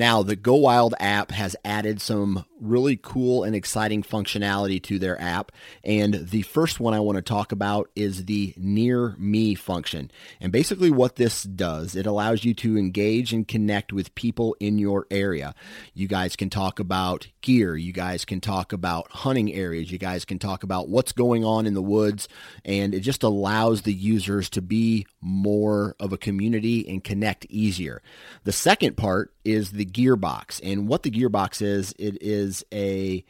Now, the Go Wild app has added some really cool and exciting functionality to their app. And the first one I want to talk about is the Near Me function. And basically, what this does, it allows you to engage and connect with people in your area. You guys can talk about gear, you guys can talk about hunting areas, you guys can talk about what's going on in the woods. And it just allows the users to be more of a community and connect easier. The second part is the gearbox. And what the gearbox is, it is a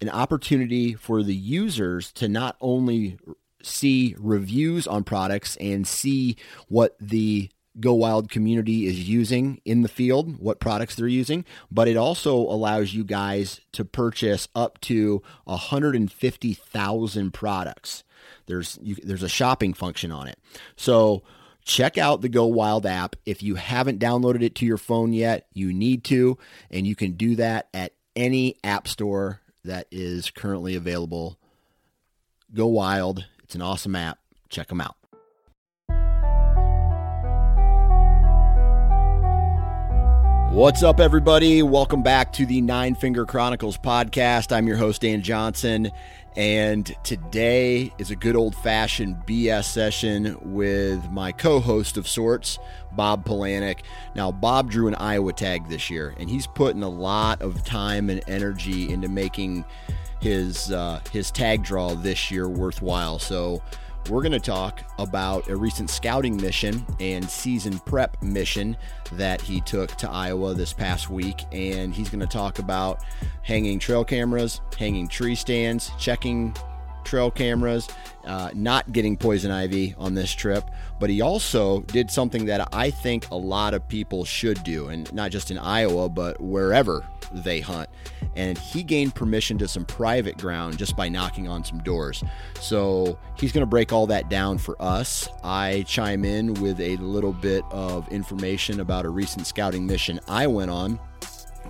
an opportunity for the users to not only see reviews on products and see what the Go Wild community is using in the field, what products they're using, but it also allows you guys to purchase up to 150,000 products. There's you, there's a shopping function on it. So check out the Go Wild app. If you haven't downloaded it to your phone yet, you need to, and you can do that at any app store that is currently available. Go Wild. It's an awesome app. Check them out. What's up, everybody? Welcome back to the Nine Finger Chronicles podcast. I'm your host, Dan Johnson, and today is a good old fashioned BS session with my co host of sorts, Bob Polanic. Now, Bob drew an Iowa tag this year, and he's putting a lot of time and energy into making his uh, his tag draw this year worthwhile. So we're going to talk about a recent scouting mission and season prep mission that he took to Iowa this past week. And he's going to talk about hanging trail cameras, hanging tree stands, checking trail cameras, uh, not getting poison ivy on this trip. But he also did something that I think a lot of people should do, and not just in Iowa, but wherever they hunt. And he gained permission to some private ground just by knocking on some doors. So he's going to break all that down for us. I chime in with a little bit of information about a recent scouting mission I went on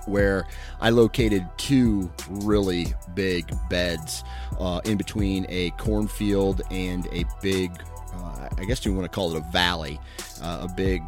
where I located two really big beds uh, in between a cornfield and a big, uh, I guess you want to call it a valley, uh, a big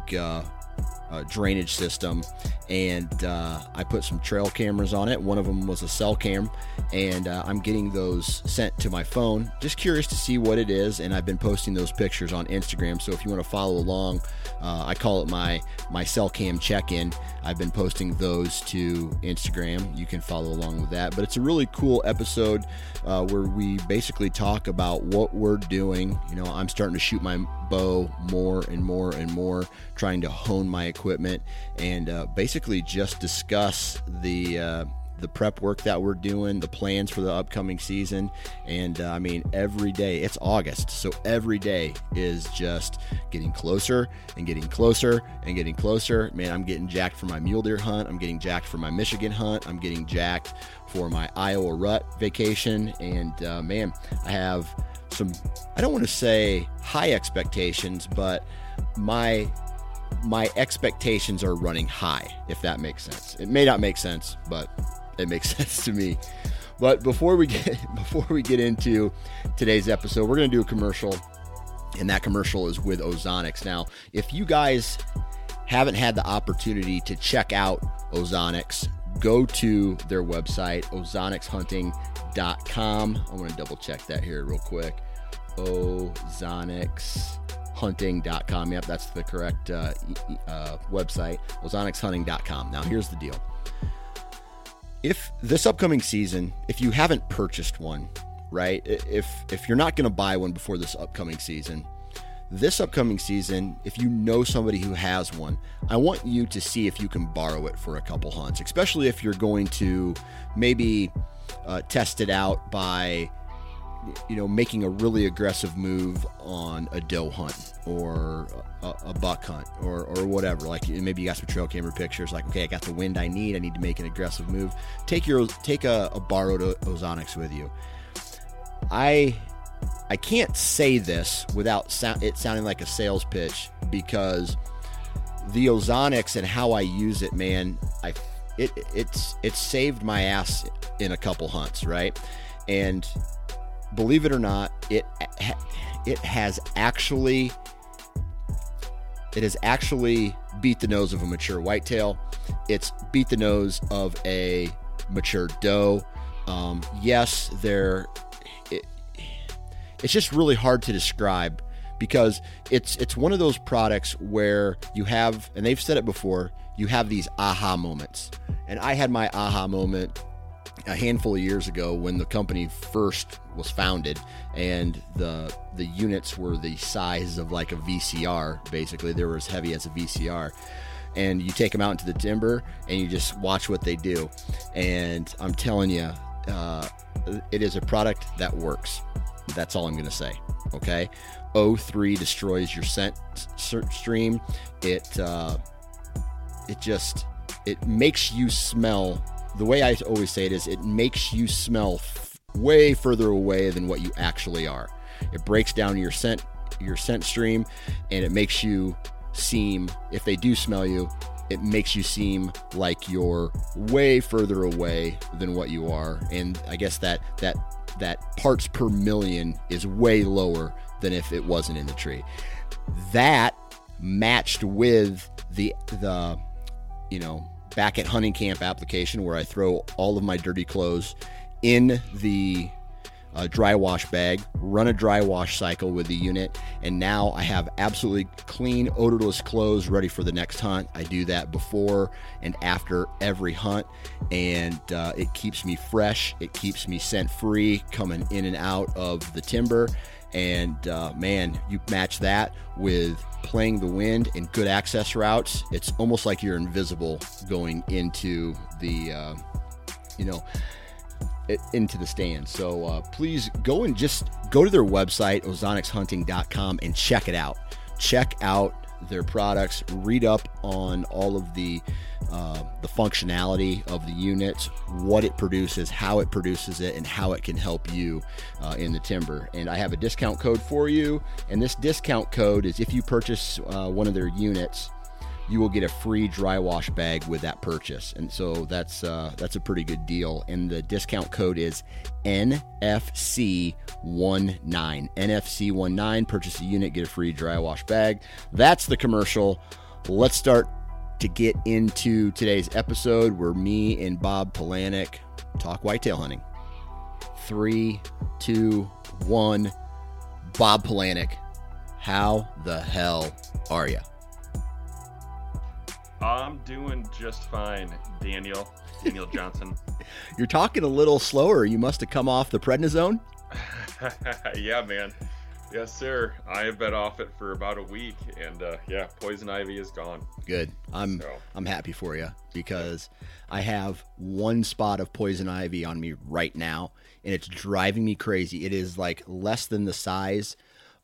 uh, drainage system, and uh, I put some trail cameras on it. One of them was a cell cam, and uh, I'm getting those sent to my phone. Just curious to see what it is, and I've been posting those pictures on Instagram. So if you want to follow along, uh, I call it my my cell cam check-in. I've been posting those to Instagram. You can follow along with that. But it's a really cool episode uh, where we basically talk about what we're doing. You know, I'm starting to shoot my bow more and more and more, trying to hone my equipment and uh, basically just discuss the uh, the prep work that we're doing, the plans for the upcoming season, and uh, I mean every day. It's August, so every day is just getting closer and getting closer and getting closer. Man, I'm getting jacked for my mule deer hunt. I'm getting jacked for my Michigan hunt. I'm getting jacked for my Iowa rut vacation, and uh, man, I have some. I don't want to say high expectations, but my my expectations are running high, if that makes sense. It may not make sense, but it makes sense to me. But before we get before we get into today's episode, we're going to do a commercial, and that commercial is with Ozonics. Now, if you guys haven't had the opportunity to check out Ozonics, go to their website, ozonicshunting.com. I want to double check that here real quick. Ozonics hunting.com. Yep, that's the correct uh, uh, website, ozonicshunting.com. Now, here's the deal. if this upcoming season, if you haven't purchased one, right? If if you're not going to buy one before this upcoming season, this upcoming season, if you know somebody who has one, I want you to see if you can borrow it for a couple hunts, especially if you're going to maybe uh, test it out by you know making a really aggressive move on a doe hunt or a, a, buck hunt or, or whatever. Like maybe you got some trail camera pictures like okay i got the wind i need i need to make an aggressive move. Take your take a, a borrowed ozonics with you. I i can't say this without sound, it sounding like a sales pitch because the ozonics and how i use it man i it it's it's saved my ass in a couple hunts right? And believe it or not, it it has actually it has actually beat the nose of a mature whitetail. It's beat the nose of a mature doe. Um, yes, there. It, it's just really hard to describe because it's it's one of those products where you have, and they've said it before, you have these aha moments. And I had my aha moment a handful of years ago when the company first was founded and the the units were the size of like a VCR basically. They were as heavy as a VCR and you take them out into the timber and you just watch what they do. And I'm telling you uh, it is a product that works. That's all I'm going to say okay? O3 destroys your scent stream. It uh, it just it makes you smell the way I always say it is it makes you smell f- way further away than what you actually are. It breaks down your scent your scent stream and it makes you seem if they do smell you, it makes you seem like you're way further away than what you are. And I guess that that that parts per million is way lower than if it wasn't in the tree. That matched with the the you know back at hunting camp application where I throw all of my dirty clothes in the uh, dry wash bag, run a dry wash cycle with the unit, and now I have absolutely clean, odorless clothes ready for the next hunt. I do that before and after every hunt, and uh, it keeps me fresh. It keeps me scent free coming in and out of the timber. And uh, man, you match that with playing the wind and good access routes. It's almost like you're invisible going into the, uh, you know, into the stand. So uh, please go and just go to their website, ozonicshunting.com, and check it out. Check out their products, read up on all of the uh, the functionality of the units, what it produces, how it produces it, and how it can help you uh, in the timber. And I have a discount code for you, and this discount code is if you purchase uh, one of their units you will get a free dry wash bag with that purchase. And so that's uh, that's a pretty good deal. And the discount code is NFC19. NFC19. Purchase a unit, get a free dry wash bag. That's the commercial. Let's start to get into today's episode where me and Bob Polanic talk whitetail hunting. Three, two, one. Bob Polanic, how the hell are you? I'm doing just fine, Daniel. Daniel Johnson. You're talking a little slower. You must have come off the prednisone. yeah, man. Yes, sir. I have been off it for about a week, and uh, yeah, poison ivy is gone. Good. I'm so. I'm happy for you because I have one spot of poison ivy on me right now, and it's driving me crazy. It is like less than the size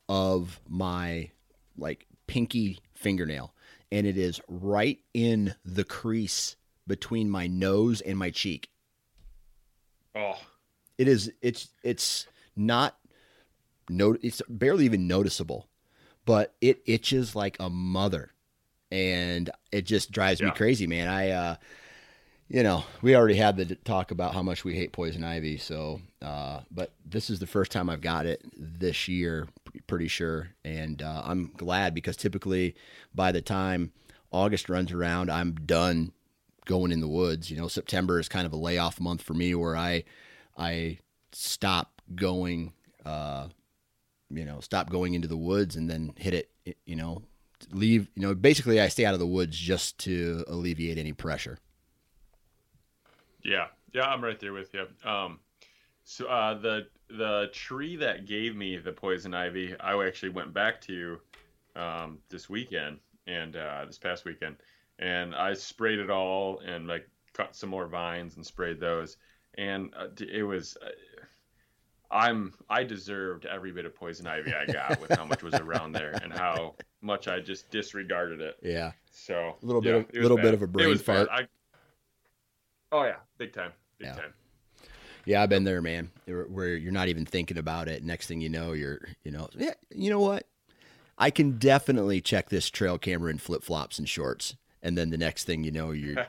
of my like pinky fingernail and it is right in the crease between my nose and my cheek. Oh. It is it's it's not no it's barely even noticeable, but it itches like a mother. And it just drives yeah. me crazy, man. I uh you know, we already had the talk about how much we hate poison ivy. So, uh, but this is the first time I've got it this year, pretty sure, and uh, I'm glad because typically by the time August runs around, I'm done going in the woods. You know, September is kind of a layoff month for me where I I stop going, uh, you know, stop going into the woods and then hit it. You know, leave. You know, basically I stay out of the woods just to alleviate any pressure. Yeah, Yeah, I'm right there with you. Um, so uh, the the tree that gave me the poison ivy, I actually went back to um, this weekend and uh, this past weekend, and I sprayed it all and like cut some more vines and sprayed those, and uh, it was. Uh, I'm I deserved every bit of poison ivy I got with how much was around there and how much I just disregarded it. Yeah. So a little bit of little bad. bit of a brain fart. I, oh yeah, big time, big yeah. time. Yeah, I've been there, man. Where you're not even thinking about it. Next thing you know, you're, you know, yeah, you know what? I can definitely check this trail camera in flip flops and shorts, and then the next thing you know, you're,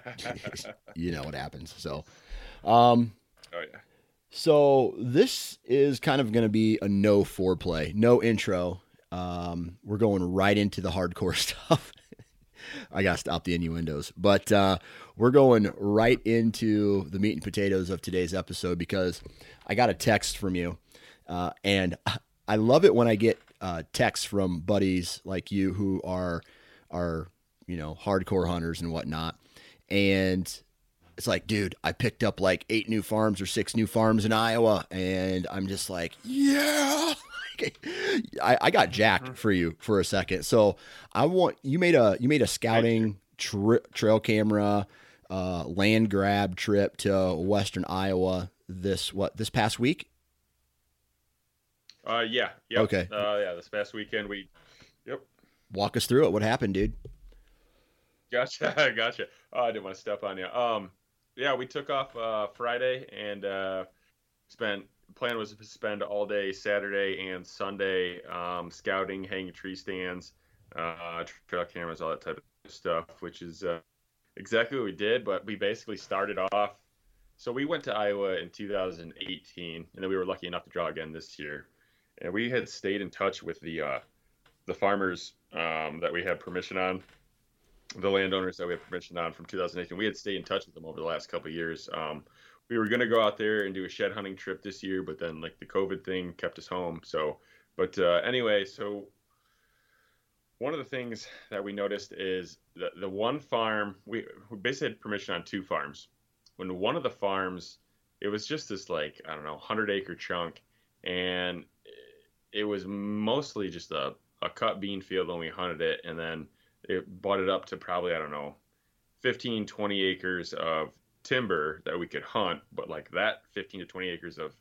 you know what happens. So, um, oh yeah. So this is kind of going to be a no foreplay, no intro. Um, we're going right into the hardcore stuff. I gotta stop the innuendos, but uh, we're going right into the meat and potatoes of today's episode because I got a text from you, uh, and I love it when I get uh, texts from buddies like you who are are you know hardcore hunters and whatnot, and it's like, dude, I picked up like eight new farms or six new farms in Iowa, and I'm just like, yeah. I, I got jacked mm-hmm. for you for a second. So I want you made a you made a scouting tri- trail camera uh, land grab trip to Western Iowa this what this past week. Uh yeah yeah okay uh yeah this past weekend we yep walk us through it. What happened, dude? Gotcha, gotcha. Oh, I didn't want to step on you. Um, yeah, we took off uh, Friday and uh, spent. Plan was to spend all day Saturday and Sunday um, scouting, hanging tree stands, uh, trail cameras, all that type of stuff, which is uh, exactly what we did. But we basically started off. So we went to Iowa in 2018, and then we were lucky enough to draw again this year. And we had stayed in touch with the uh, the farmers um, that we had permission on the landowners that we had permission on from 2018. We had stayed in touch with them over the last couple years. Um, we were going to go out there and do a shed hunting trip this year, but then like the COVID thing kept us home. So, but uh, anyway, so one of the things that we noticed is the the one farm we, we basically had permission on two farms. When one of the farms, it was just this like I don't know, hundred acre chunk, and it was mostly just a a cut bean field when we hunted it, and then it butted up to probably I don't know 15 20 acres of timber that we could hunt but like that 15 to 20 acres of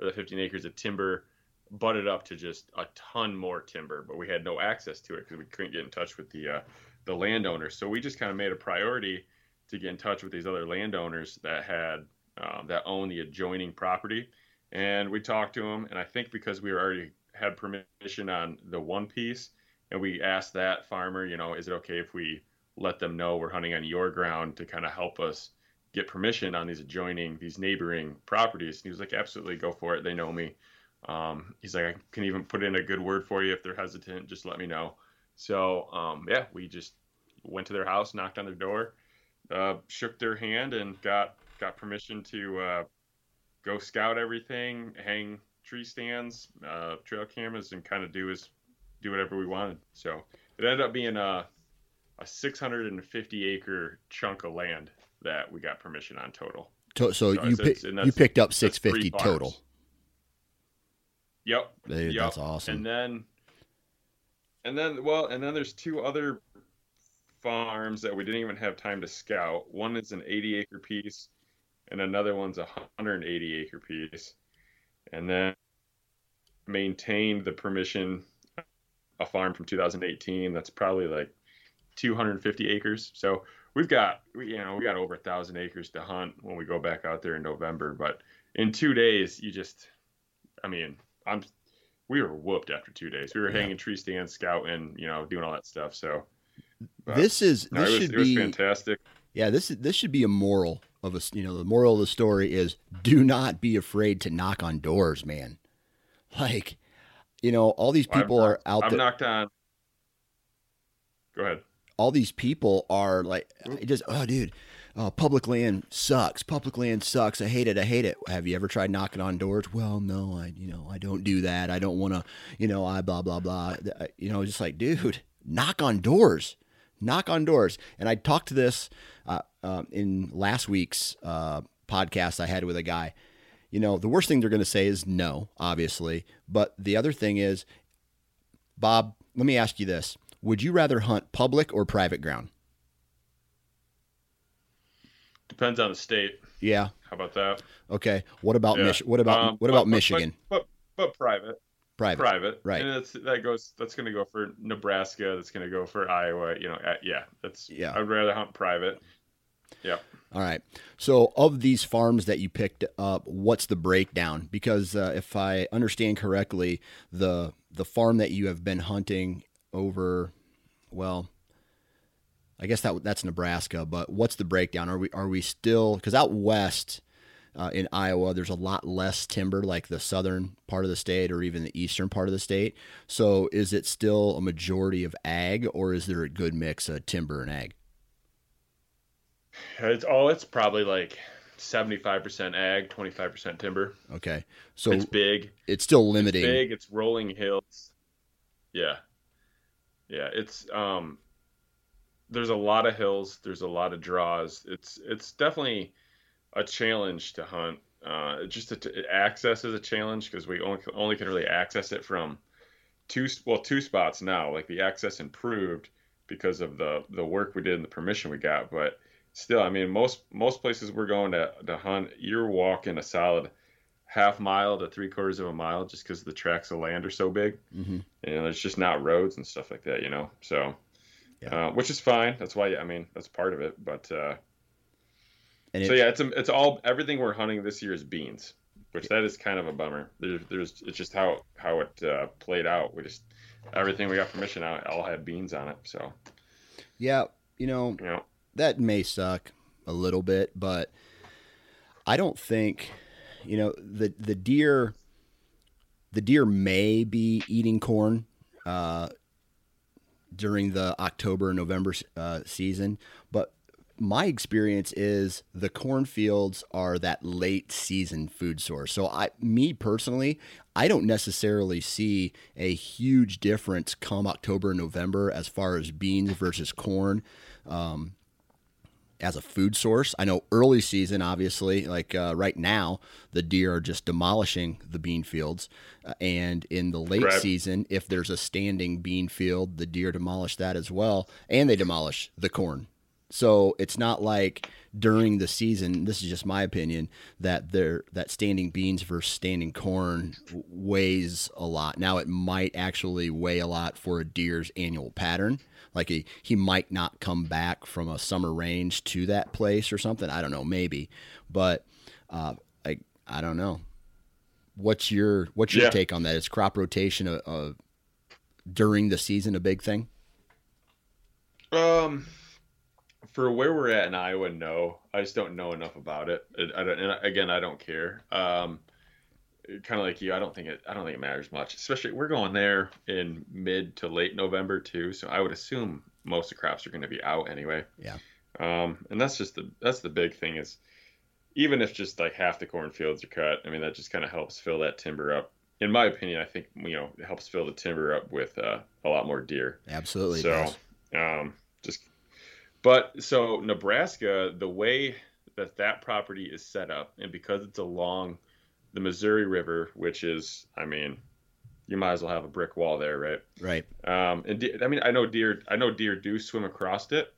or the 15 acres of timber butted up to just a ton more timber but we had no access to it because we couldn't get in touch with the uh, the landowners so we just kind of made a priority to get in touch with these other landowners that had um, that own the adjoining property. And we talked to them and i think because we already had permission on the one piece and we asked that farmer, you know, is it okay if we let them know we're hunting on your ground to kind of help us get permission on these adjoining, these neighboring properties? And he was like, absolutely, go for it. They know me. Um, he's like, I can even put in a good word for you if they're hesitant. Just let me know. So um, yeah, we just went to their house, knocked on their door, uh, shook their hand, and got got permission to uh, go scout everything, hang tree stands, uh, trail cameras, and kind of do as do whatever we wanted. So it ended up being a a 650 acre chunk of land that we got permission on total. So, so you pick, you picked up 650 total. Yep. Dude, yep. That's awesome. And then and then well, and then there's two other farms that we didn't even have time to scout. One is an 80 acre piece and another one's a 180 acre piece. And then maintained the permission a farm from 2018 that's probably like 250 acres. So we've got we, you know we got over a thousand acres to hunt when we go back out there in November. But in two days, you just, I mean, I'm we were whooped after two days. We were yeah. hanging tree stands, scouting, you know, doing all that stuff. So this is no, this was, should be fantastic. Yeah, this this should be a moral of a you know the moral of the story is do not be afraid to knock on doors, man. Like you know, all these people are out there. I'm there. knocked on. Go ahead. All these people are like, it just, oh, dude, oh, public land sucks. Public land sucks. I hate it. I hate it. Have you ever tried knocking on doors? Well, no, I, you know, I don't do that. I don't want to, you know, I blah, blah, blah. You know, just like, dude, knock on doors, knock on doors. And I talked to this uh, uh, in last week's uh, podcast I had with a guy. You know, the worst thing they're going to say is no, obviously. But the other thing is, Bob, let me ask you this: Would you rather hunt public or private ground? Depends on the state. Yeah. How about that? Okay. What about yeah. Mich- What about um, what about but, Michigan? But, but, but private. Private. Private. Right. And that's that goes. That's going to go for Nebraska. That's going to go for Iowa. You know. Yeah. That's. Yeah. I'd rather hunt private. Yeah. All right. So, of these farms that you picked up, what's the breakdown? Because uh, if I understand correctly, the the farm that you have been hunting over, well, I guess that that's Nebraska. But what's the breakdown? Are we are we still because out west uh, in Iowa, there's a lot less timber, like the southern part of the state or even the eastern part of the state. So, is it still a majority of ag, or is there a good mix of timber and ag? It's oh, it's probably like seventy-five percent ag, twenty-five percent timber. Okay, so it's big. It's still limiting. It's big. It's rolling hills. Yeah, yeah. It's um. There's a lot of hills. There's a lot of draws. It's it's definitely a challenge to hunt. Uh, just to, access is a challenge because we only, only can really access it from two well two spots now. Like the access improved because of the the work we did and the permission we got, but still, I mean, most most places we're going to to hunt, you're walking a solid half mile to three quarters of a mile just because the tracts of land are so big, mm-hmm. and there's just not roads and stuff like that, you know. So, yeah. uh, which is fine. That's why I mean that's part of it. But uh, so yeah, it's it's all everything we're hunting this year is beans, which that is kind of a bummer. There's there's it's just how how it uh, played out. We just everything we got permission out all had beans on it. So yeah, you know. Yeah that may suck a little bit, but I don't think you know the the deer the deer may be eating corn uh, during the October November uh, season, but my experience is the cornfields are that late season food source. So I me personally, I don't necessarily see a huge difference come October November as far as beans versus corn. Um, as a food source. I know early season, obviously, like uh, right now, the deer are just demolishing the bean fields. Uh, and in the late right. season, if there's a standing bean field, the deer demolish that as well. And they demolish the corn. So it's not like during the season, this is just my opinion, that there that standing beans versus standing corn weighs a lot. Now it might actually weigh a lot for a deer's annual pattern like he, he might not come back from a summer range to that place or something. I don't know, maybe, but uh, I I don't know. What's your what's your yeah. take on that? Is crop rotation a, a, during the season a big thing? Um, for where we're at in Iowa, no. I just don't know enough about it. I don't, and again, I don't care. Um, kind of like you, I don't think it. I don't think it matters much. Especially we're going there in mid to late November too, so I would assume most of the crops are going to be out anyway. Yeah. Um, and that's just the that's the big thing is, even if just like half the cornfields are cut, I mean that just kind of helps fill that timber up. In my opinion, I think you know it helps fill the timber up with uh, a lot more deer. Absolutely. So, um, just but so Nebraska, the way that that property is set up, and because it's a long the Missouri River, which is, I mean, you might as well have a brick wall there, right? Right. Um, and de- I mean, I know deer, I know deer do swim across it.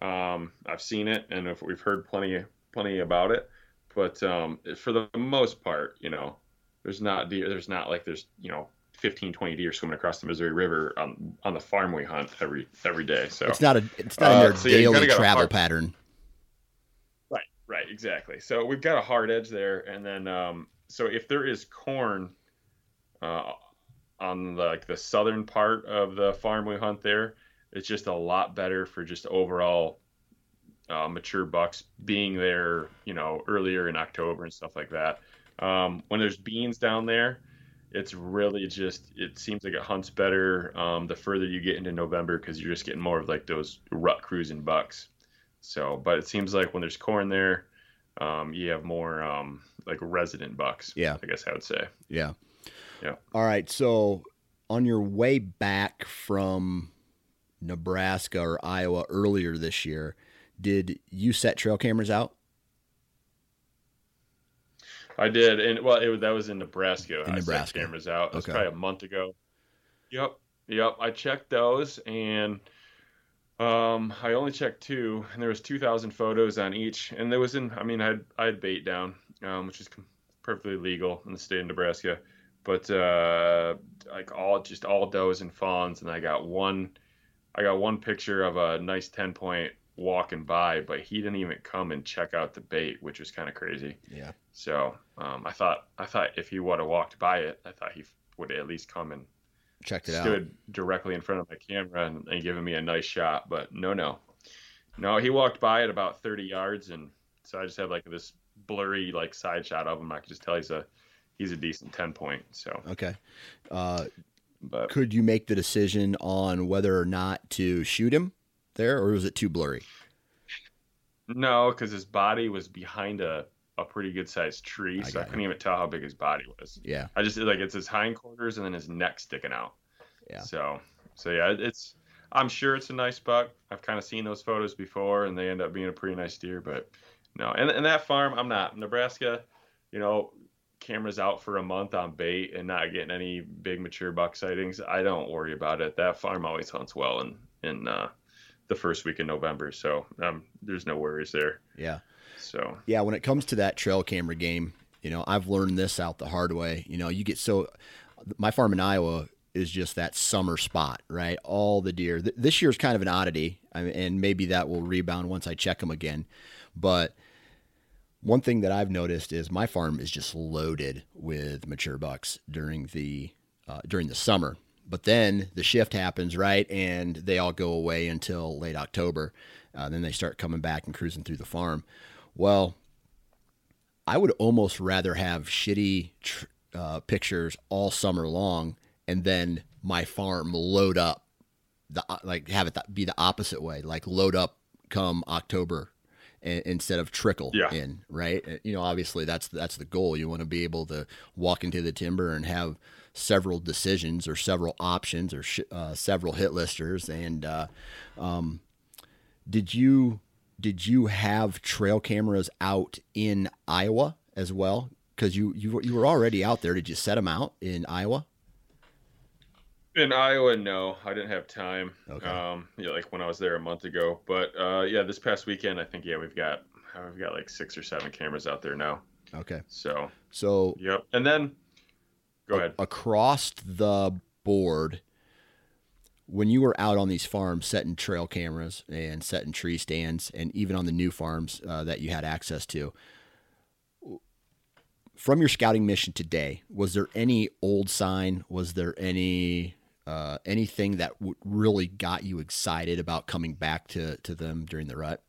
Um, I've seen it, and if we've heard plenty, plenty about it. But um, for the most part, you know, there's not deer. There's not like there's you know 15, 20 deer swimming across the Missouri River on on the farm we hunt every every day. So it's not a it's not in their uh, so daily travel pattern. Right, right, exactly. So we've got a hard edge there, and then um, so if there is corn uh, on the, like the southern part of the farm we hunt there, it's just a lot better for just overall uh, mature bucks being there, you know, earlier in October and stuff like that. Um, when there's beans down there, it's really just it seems like it hunts better um, the further you get into November because you're just getting more of like those rut cruising bucks. So, but it seems like when there's corn there, um, you have more um, like resident bucks. Yeah, I guess I would say. Yeah. Yeah. All right. So on your way back from Nebraska or Iowa earlier this year, did you set trail cameras out? I did, and well, it, that was in Nebraska. In I Nebraska. set cameras out. It was Okay. probably a month ago. Yep, yep. I checked those, and um, I only checked two, and there was two thousand photos on each, and there was in. I mean, I had I had bait down, um, which is com- perfectly legal in the state of Nebraska, but uh, like all just all does and fawns, and I got one. I got one picture of a nice ten point walking by, but he didn't even come and check out the bait, which was kind of crazy. Yeah. So um, I thought I thought if he would have walked by it, I thought he would at least come and Checked it out. stood directly in front of my camera and, and given me a nice shot. But no, no, no. He walked by at about 30 yards, and so I just had like this blurry like side shot of him. I could just tell he's a he's a decent 10 point. So, Okay. Uh, but could you make the decision on whether or not to shoot him there, or was it too blurry? no, because his body was behind a a pretty good sized tree, I so I couldn't even tell how big his body was. Yeah. I just like it's his hindquarters and then his neck sticking out. Yeah. So so yeah, it's I'm sure it's a nice buck. I've kind of seen those photos before, and they end up being a pretty nice deer. But no, and and that farm, I'm not Nebraska. You know, cameras out for a month on bait and not getting any big mature buck sightings. I don't worry about it. That farm always hunts well in in uh, the first week in November, so um, there's no worries there. Yeah. So Yeah, when it comes to that trail camera game, you know, I've learned this out the hard way. You know, you get so my farm in Iowa is just that summer spot, right? All the deer. Th- This year's kind of an oddity, I mean, and maybe that will rebound once I check them again. But one thing that I've noticed is my farm is just loaded with mature bucks during the uh, during the summer. But then the shift happens, right, and they all go away until late October. Uh, then they start coming back and cruising through the farm. Well, I would almost rather have shitty tr- uh, pictures all summer long, and then my farm load up, the uh, like have it be the opposite way, like load up come October instead of trickle Yeah. in, right? You know, obviously that's that's the goal. You want to be able to walk into the timber and have several decisions or several options or sh- uh, several hit listers. And uh, um, did you did you have trail cameras out in Iowa as well? Because you, you were- you were already out there. Did you set them out in Iowa? In Iowa, no, I didn't have time. Okay. Um, yeah, like when I was there a month ago. But uh, yeah, this past weekend, I think yeah, we've got we've got like six or seven cameras out there now. Okay. So So yep. And then go ahead. across the board, when you were out on these farms setting trail cameras and setting tree stands, and even on the new farms uh, that you had access to, from your scouting mission today, was there any old sign? Was there any uh, anything that w- really got you excited about coming back to, to them during the rut?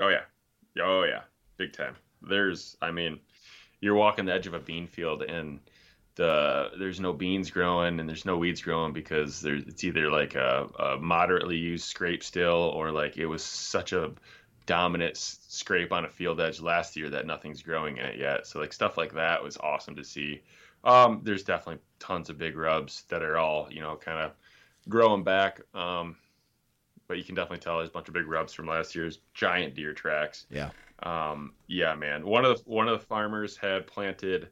Oh yeah, oh yeah, big time. There's, I mean, you're walking the edge of a bean field and the there's no beans growing and there's no weeds growing because there's it's either like a, a moderately used scrape still or like it was such a dominant scrape on a field edge last year that nothing's growing in it yet. So like stuff like that was awesome to see. Um, there's definitely tons of big rubs that are all you know kind of growing back. Um, but you can definitely tell there's a bunch of big rubs from last year's giant deer tracks. Yeah. Um, yeah, man. One of the one of the farmers had planted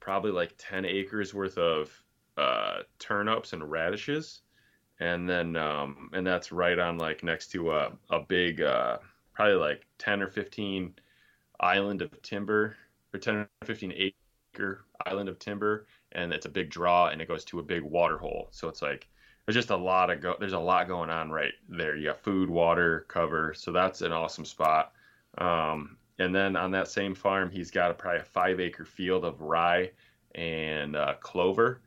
probably like ten acres worth of uh, turnips and radishes, and then um, and that's right on like next to a a big uh, probably like ten or fifteen island of timber or ten or fifteen acre island of timber, and it's a big draw and it goes to a big water hole. So it's like there's just a lot of go there's a lot going on right there. You got food, water, cover, so that's an awesome spot. Um, and then on that same farm, he's got a, probably a five acre field of rye and uh, clover.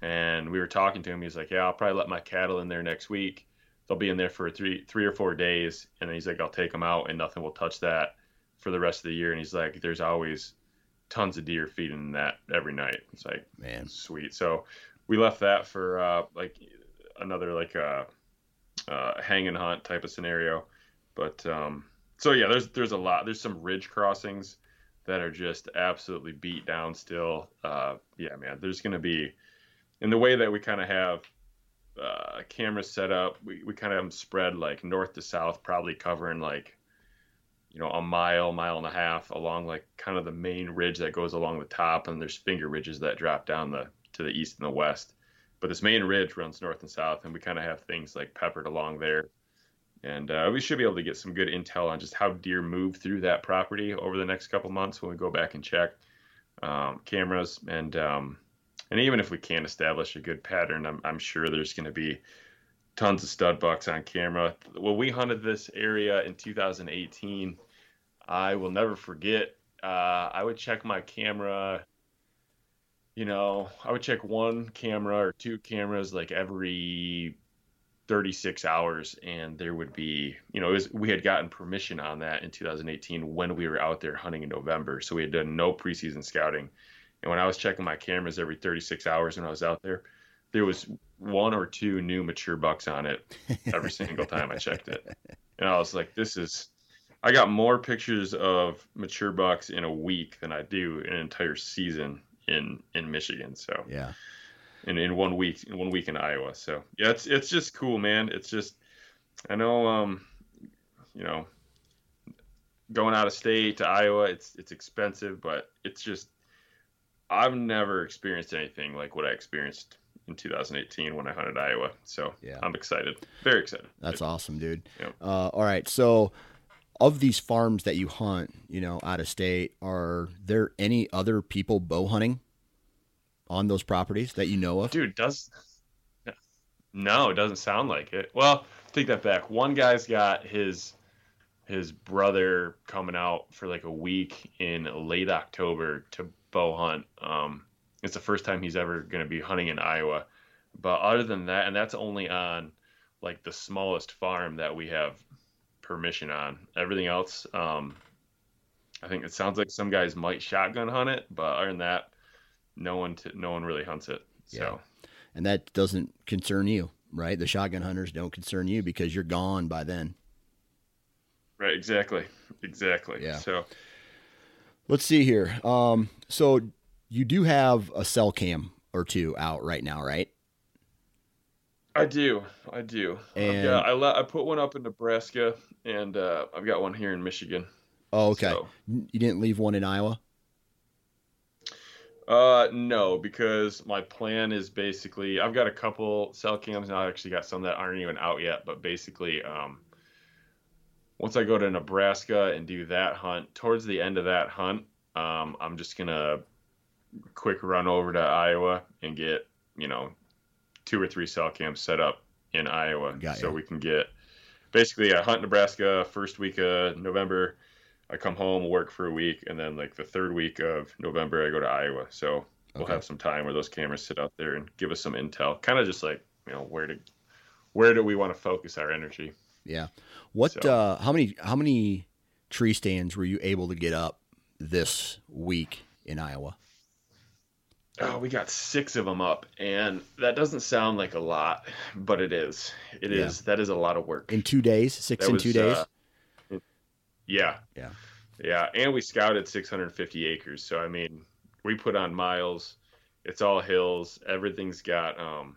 And we were talking to him. He's like, "Yeah, I'll probably let my cattle in there next week. They'll be in there for three, three or four days." And then he's like, "I'll take them out, and nothing will touch that for the rest of the year." And he's like, "There's always tons of deer feeding in that every night." It's like, Man. sweet. So we left that for uh, like another like a uh, uh, hang and hunt type of scenario. But um, so yeah, there's there's a lot. There's some ridge crossings that are just absolutely beat down still. Uh, yeah, man. There's gonna be in the way that we kind of have uh, cameras set up. We we kind of have spread like north to south, probably covering like you know, a mile, mile and a half along like kind of the main ridge that goes along the top, and there's finger ridges that drop down the to the east and the west. But this main ridge runs north and south, and we kind of have things like peppered along there. And uh, we should be able to get some good intel on just how deer move through that property over the next couple months when we go back and check um, cameras. And um, and even if we can't establish a good pattern, I'm, I'm sure there's going to be tons of stud bucks on camera. When we hunted this area in 2018, I will never forget. Uh, I would check my camera. You know, I would check one camera or two cameras like every 36 hours, and there would be, you know, was, we had gotten permission on that in 2018 when we were out there hunting in November. So we had done no preseason scouting. And when I was checking my cameras every 36 hours when I was out there, there was one or two new mature bucks on it every single time I checked it. And I was like, this is I got more pictures of mature bucks in a week than I do an entire season in in Michigan. So yeah. In, in one week in one week in Iowa. So yeah, it's it's just cool, man. It's just I know um you know going out of state to Iowa, it's it's expensive, but it's just I've never experienced anything like what I experienced in 2018 when I hunted Iowa. So yeah. I'm excited, very excited. That's awesome, dude. Yeah. Uh, all right, so of these farms that you hunt, you know, out of state, are there any other people bow hunting on those properties that you know of? Dude, does no, it doesn't sound like it. Well, take that back. One guy's got his his brother coming out for like a week in late October to bow hunt. Um, it's the first time he's ever going to be hunting in Iowa. But other than that, and that's only on like the smallest farm that we have permission on. Everything else, um, I think it sounds like some guys might shotgun hunt it, but other than that, no one t- no one really hunts it. So, yeah. and that doesn't concern you, right? The shotgun hunters don't concern you because you're gone by then. Right. Exactly. Exactly. Yeah. So, let's see here. Um, so you do have a cell cam or two out right now, right? I do, I do. And yeah, I I put one up in Nebraska, and uh, I've got one here in Michigan. Oh, okay. So. You didn't leave one in Iowa? Uh, no, because my plan is basically I've got a couple cell cams, and I actually got some that aren't even out yet. But basically, um, once I go to Nebraska and do that hunt, towards the end of that hunt, um, I'm just gonna quick run over to Iowa and get you know two or three cell cams set up in Iowa, so we can get basically I hunt Nebraska first week of November. I come home, work for a week, and then like the third week of November, I go to Iowa. So we'll okay. have some time where those cameras sit out there and give us some intel, kind of just like you know where to where do we want to focus our energy. Yeah. What? So, uh, how many? How many tree stands were you able to get up this week in Iowa? Oh, we got six of them up, and that doesn't sound like a lot, but it is. It yeah. is. That is a lot of work in two days. Six that in was, two days. Uh, yeah. Yeah. Yeah, and we scouted 650 acres. So I mean, we put on miles. It's all hills. Everything's got um,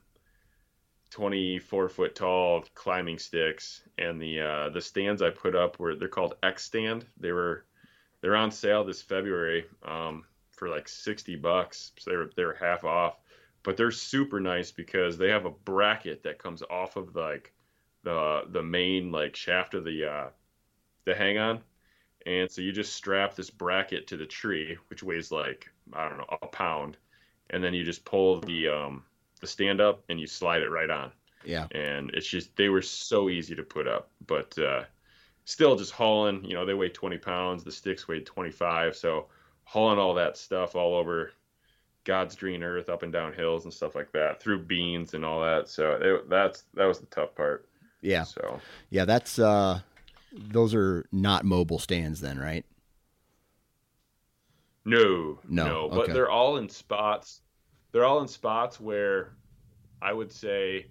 24 foot tall climbing sticks, and the uh, the stands I put up were they're called X stand. They were they're on sale this February. Um, for like 60 bucks. So they were, they were half off, but they're super nice because they have a bracket that comes off of like the, the main like shaft of the, uh, the hang on. And so you just strap this bracket to the tree, which weighs like, I don't know, a pound. And then you just pull the, um, the stand up and you slide it right on. Yeah. And it's just, they were so easy to put up, but, uh, still just hauling, you know, they weigh 20 pounds, the sticks weighed 25. So hauling all that stuff all over God's green earth, up and down hills and stuff like that, through beans and all that. So it, that's that was the tough part. Yeah. So yeah, that's uh, those are not mobile stands then, right? No, no, no. But they're all in spots. They're all in spots where I would say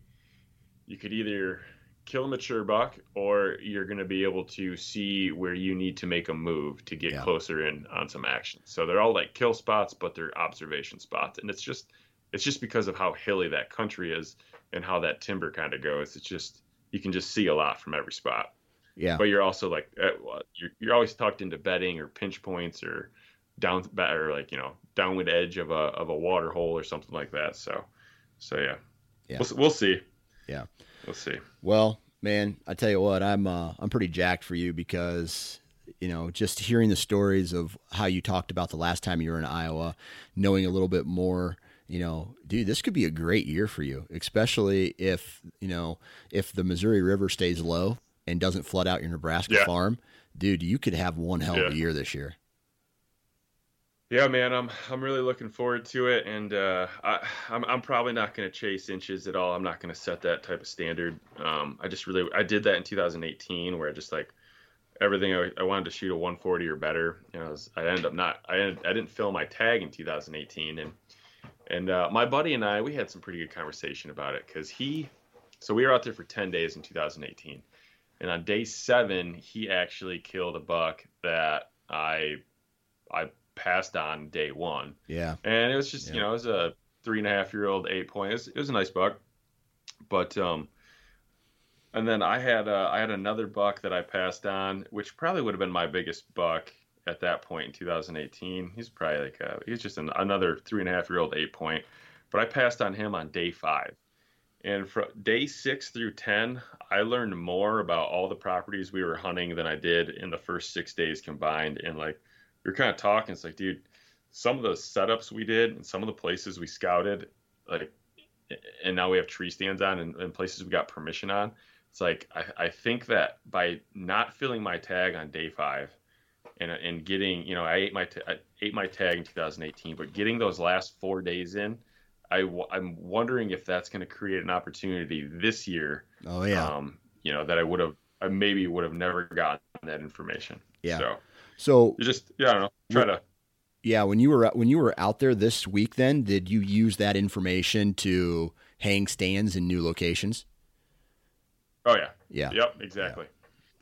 you could either kill a mature buck or you're going to be able to see where you need to make a move to get yeah. closer in on some action. So they're all like kill spots but they're observation spots. And it's just it's just because of how hilly that country is and how that timber kind of goes. It's just you can just see a lot from every spot Yeah. But you're also like you're you're always tucked into bedding or pinch points or down or like you know downwind edge of a of a water hole or something like that. So so yeah, Yeah. We'll, we'll see. Yeah. We'll see. Well, man, I tell you what, I'm uh, I'm pretty jacked for you because you know just hearing the stories of how you talked about the last time you were in Iowa, knowing a little bit more. You know, dude, this could be a great year for you, especially if you know if the Missouri River stays low and doesn't flood out your Nebraska Yeah. farm. Dude, you could have one hell of a year this year. Yeah, man, I'm I'm really looking forward to it, and uh, I, I'm I'm probably not going to chase inches at all. I'm not going to set that type of standard. Um, I just really I did that in 2018, where I just like everything I, I wanted to shoot a 140 or better. You know, I, was, I ended up not I ended, I didn't fill my tag in 2018, and and uh, my buddy and I we had some pretty good conversation about it because he so we were out there for 10 days in 2018, and on day seven he actually killed a buck that I I passed on day one Yeah, and it was just Yeah. you know it was a three and a half year old eight point. It was, it was a nice buck, but um, and then I had uh, I had another buck that I passed on, which probably would have been my biggest buck at that point in 2018. He's probably like uh he's just an, another three and a half year old eight point, but I passed on him on day five. And from day six through 10, I learned more about all the properties we were hunting than I did in the first six days combined. And like, we were kind of talking, it's like, dude, some of the setups we did and some of the places we scouted, like, and now we have tree stands on and, and places we got permission on. It's like, I, I think that by not filling my tag on day five and, and getting, you know, I ate my, ta- I ate my tag in 2018, but getting those last four days in, I, w- I'm wondering if that's going to create an opportunity this year. oh yeah. Um, you know, that I would have, I maybe would have never gotten that information. Yeah. So So just, yeah, I don't know, try to, Yeah, when you were when you were out there this week, then did you use that information to hang stands in new locations? oh yeah, Yeah, yep, exactly.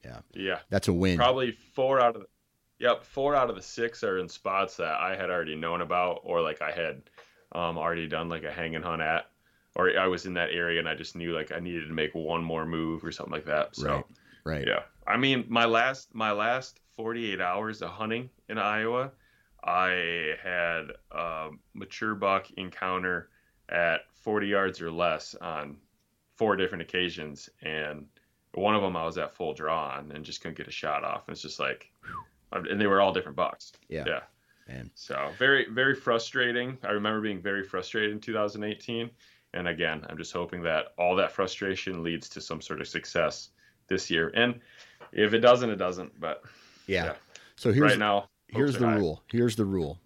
Yeah. Yeah. that's a win. Probably four out of the, yep, four out of the six are in spots that I had already known about or like I had um, already done like a hang and hunt at, or I was in that area and I just knew like I needed to make one more move or something like that. So Right. Right. yeah, I mean my last my last 48 hours of hunting in Iowa, I had a mature buck encounter at 40 yards or less on four different occasions and one of them I was at full draw on and just couldn't get a shot off. And it's just like, and they were all different bucks. Yeah. Yeah. Man. So very, very frustrating. I remember being very frustrated in 2018. And again, I'm just hoping that all that frustration leads to some sort of success this year. And if it doesn't, it doesn't. But Yeah. Yeah. So here's right now, here's the high. rule. Here's the rule.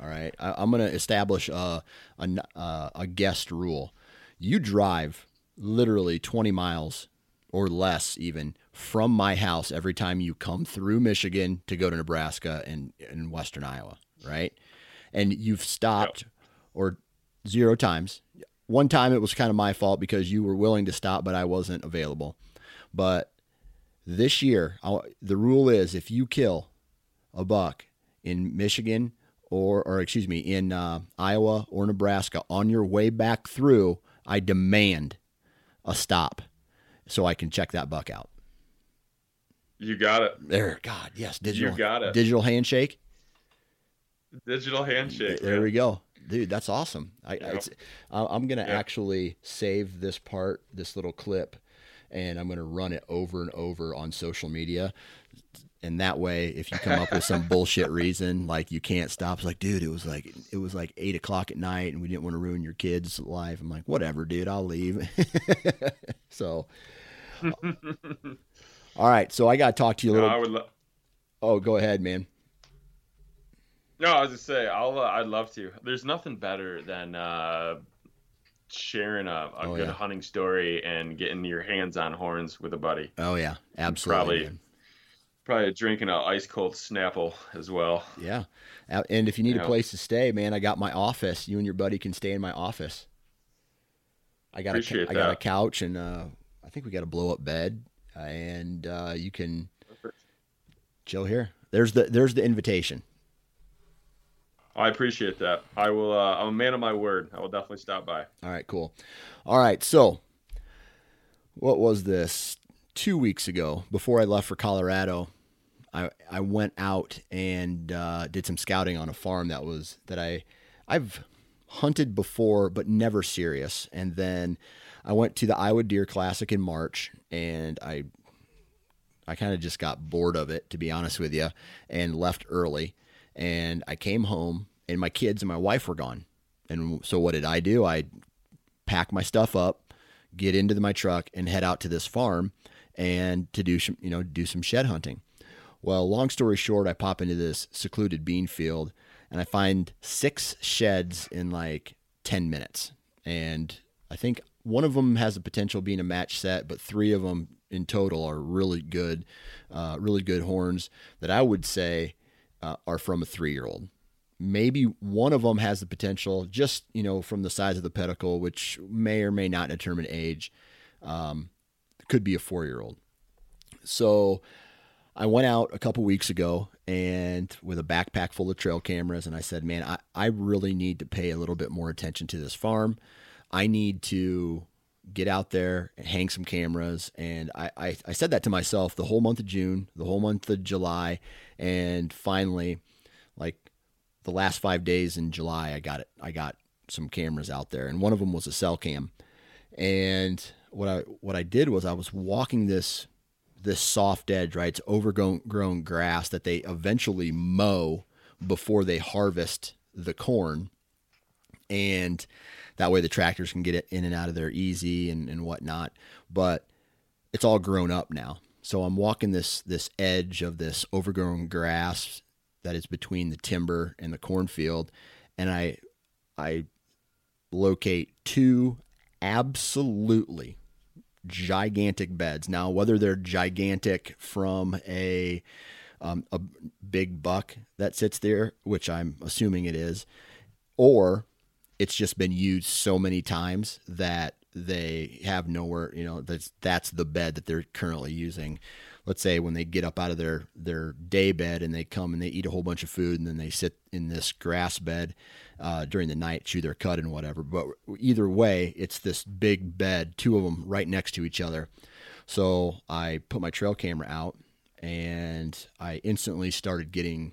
All right, I, I'm going to establish a, a a guest rule. You drive literally 20 miles or less, even from my house every time you come through Michigan to go to Nebraska and in Western Iowa, right? And you've stopped or zero times. One time it was kind of my fault because you were willing to stop, but I wasn't available. But this year, I'll, the rule is if you kill a buck in Michigan or, or excuse me, in uh, Iowa or Nebraska on your way back through, I demand a stop so I can check that buck out. You got it. There, God, yes, digital, You got it. digital handshake. Digital handshake. There man. we go, dude. That's awesome. I, Yeah. it's, I- I'm gonna Yeah. actually save this part, this little clip, and I'm gonna run it over and over on social media. And that way, if you come up with some bullshit reason like you can't stop, it's like, dude, it was like it was like eight o'clock at night, and we didn't want to ruin your kid's life. I'm like, whatever, dude, I'll leave. so, all right. So I got to talk to you a No, little. I would. Lo- oh, go ahead, man. No, I was just say I'll. Uh, I'd love to. There's nothing better than uh, sharing a, a Oh, good yeah. hunting story and getting your hands on horns with a buddy. Oh yeah, absolutely. Probably. Probably drinking a ice cold Snapple as well. Yeah. Uh, And if you need a Yeah. place to stay, man, I got my office. You and your buddy can stay in my office. I got a, Appreciate ca- I got a couch and uh, I think we got a blow up bed, uh, and uh, you can chill here. There's the there's the invitation. I appreciate that. I will. Uh, I'm a man of my word. I will definitely stop by. All right, cool. All right, so what was this? two weeks ago, before I left for Colorado, I I went out and uh, did some scouting on a farm that was that I I've hunted before but never serious, and then I went to the Iowa Deer Classic in March, and I I kind of just got bored of it, to be honest with you, and left early. And I came home, and my kids and my wife were gone. And so, what did I do? I pack my stuff up, get into my truck, and head out to this farm and to do some, you know, do some shed hunting. Well, long story short, I pop into this secluded bean field, and I find six sheds in like ten minutes. And I think one of them has a potential being a match set, but three of them in total are really good, uh, really good horns that I would say uh, are from a three year old. Maybe one of them has the potential, just you know, from the size of the pedicle, which may or may not determine age. Um, could be a four year old. So I went out a couple weeks ago and with a backpack full of trail cameras, and I said, man, I, I really need to pay a little bit more attention to this farm. I need to get out there and hang some cameras. And I, I, I, said that to myself the whole month of June, the whole month of July, and finally, the last five days in July, I got it. I got some cameras out there, and one of them was a cell cam. And what I what I did was I was walking this this soft edge, right? It's overgrown grass that they eventually mow before they harvest the corn. And that way the tractors can get it in and out of there easy and, and whatnot. But it's all grown up now. So I'm walking this this edge of this overgrown grass that is between the timber and the cornfield, and I I locate two absolutely gigantic beds. Now, whether they're gigantic from a um, a big buck that sits there, which I'm assuming it is, or it's just been used so many times that they have nowhere you know that's that's the bed that they're currently using let's say when they get up out of their their day bed and they come and they eat a whole bunch of food and then they sit in this grass bed uh, during the night chew their cud and whatever but either way it's this big bed two of them right next to each other so i put my trail camera out and i instantly started getting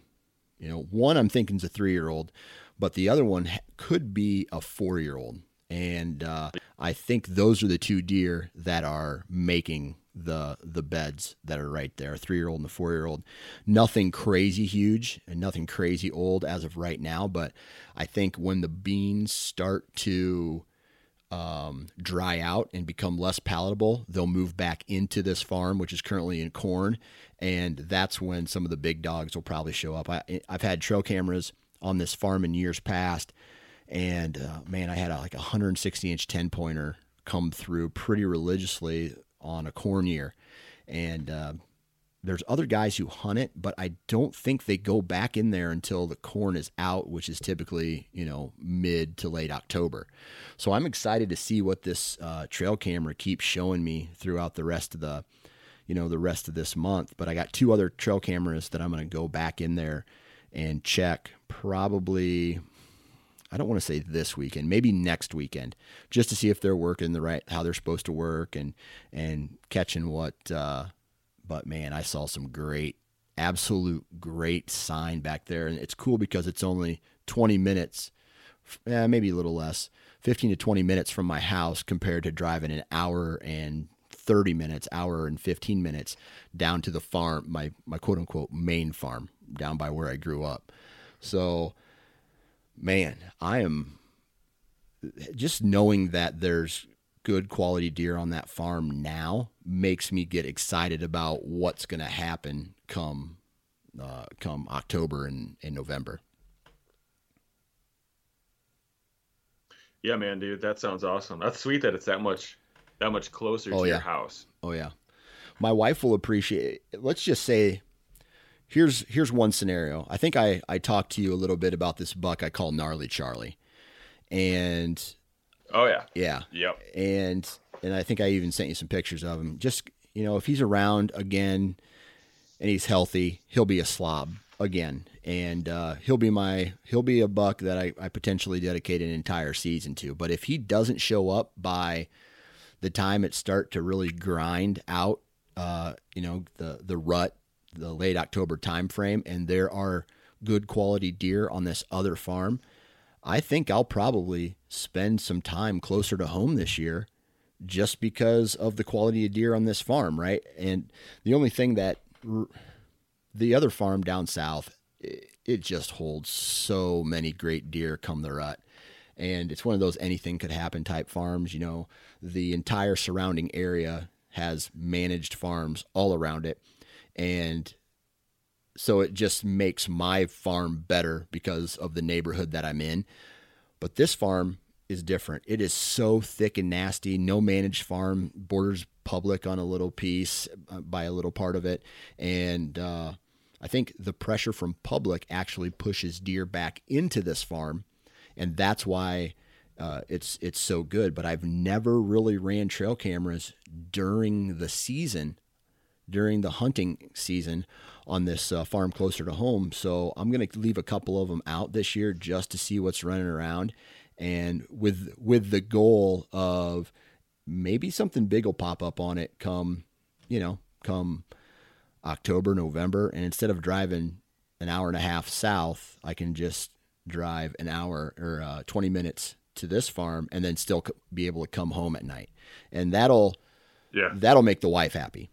you know one i'm thinking is a three year old but the other one could be a four year old. And uh, I think those are the two deer that are making the the beds that are right there, three year old and the four year old. Nothing crazy huge and nothing crazy old as of right now, but I think when the beans start to um, dry out and become less palatable, they'll move back into this farm, which is currently in corn, and that's when some of the big dogs will probably show up. I, I've had trail cameras on this farm in years past. And uh, man, I had a, like a 160 inch 10 pointer come through pretty religiously on a corn year. And uh, there's other guys who hunt it, but I don't think they go back in there until the corn is out, which is typically, you know, mid to late October. So I'm excited to see what this uh, trail camera keeps showing me throughout the rest of the, you know, the rest of this month. But I got two other trail cameras that I'm going to go back in there and check probably I don't want to say this weekend, maybe next weekend, just to see if they're working the right how they're supposed to work and and catching what. Uh, but man, I saw some great, absolute great sign back there, and it's cool because it's only 20 minutes, yeah, maybe a little less, 15 to 20 minutes from my house compared to driving an hour and 30 minutes, hour and 15 minutes down to the farm, my my quote unquote main farm down by where I grew up. So, man, I am just knowing that there's good quality deer on that farm now makes me get excited about what's going to happen come uh, come October and, and November. Yeah, man, dude, that sounds awesome. That's sweet that it's that much that much closer oh, to yeah. your house. Oh yeah. My wife will appreciate it. let's just say here's here's one scenario. I think I I talked to you a little bit about this buck I call gnarly Charlie, and oh yeah, yeah, yep, and and I think I even sent you some pictures of him. Just you know, if he's around again and he's healthy, he'll be a slob again, and uh, he'll be my he'll be a buck that I, I potentially dedicate an entire season to. But if he doesn't show up by the time it start to really grind out uh, you know, the the rut, the late October time frame, and there are good quality deer on this other farm, I think I'll probably spend some time closer to home this year just because of the quality of deer on this farm, right? And the only thing that the other farm down south, it just holds so many great deer come the rut. And it's one of those anything could happen type farms. You know, the entire surrounding area has managed farms all around it. And so it just makes my farm better because of the neighborhood that I'm in. But this farm is different. It is so thick and nasty. No managed farm borders public on a little piece uh, by a little part of it, and uh, I think the pressure from public actually pushes deer back into this farm, and that's why uh, it's it's so good. But I've never really ran trail cameras during the season, during the hunting season on this uh, farm closer to home. So I'm going to leave a couple of them out this year just to see what's running around, and with with the goal of maybe something big will pop up on it come, you know, come October, November, and instead of driving an hour and a half south, I can just drive an hour or uh, 20 minutes to this farm and then still be able to come home at night. And that'll yeah. That'll make the wife happy.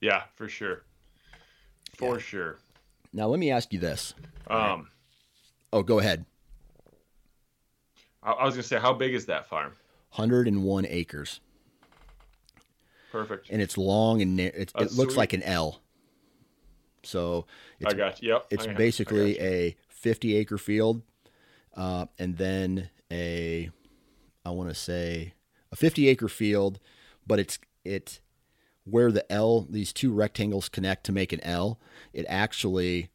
Yeah, for sure. For yeah. sure. Now let me ask you this. Um Oh, go ahead. I, was gonna say, how big is that farm? 101 acres. Perfect. And it's long and it, it looks like an L. So I got you. Yep. It's basically a 50 acre field, uh, and then a I want to say a 50 acre field, but it's it where the L these two rectangles connect to make an L. It actually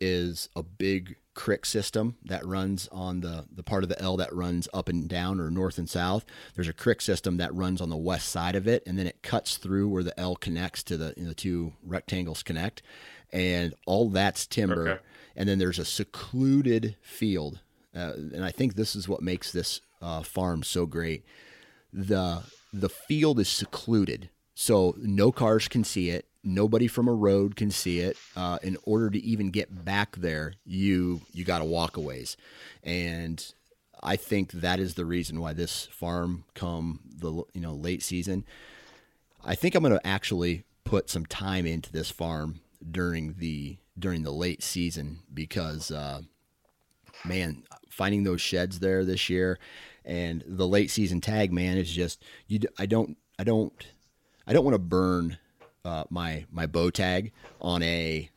is a big crick system that runs on the, the part of the L that runs up and down or north and south. There's a crick system that runs on the west side of it, and then it cuts through where the L connects to the, you know, the two rectangles connect, and all that's timber. Okay. And then there's a secluded field, uh, and I think this is what makes this uh, farm so great. the The field is secluded, so no cars can see it nobody from a road can see it. Uh, in order to even get back there, you you got to walk a ways, and I think that is the reason why this farm come the you know late season. I think I'm going to actually put some time into this farm during the during the late season because uh, man, finding those sheds there this year and the late season tag man is just you. I don't I don't I don't want to burn uh, my my bow tag on a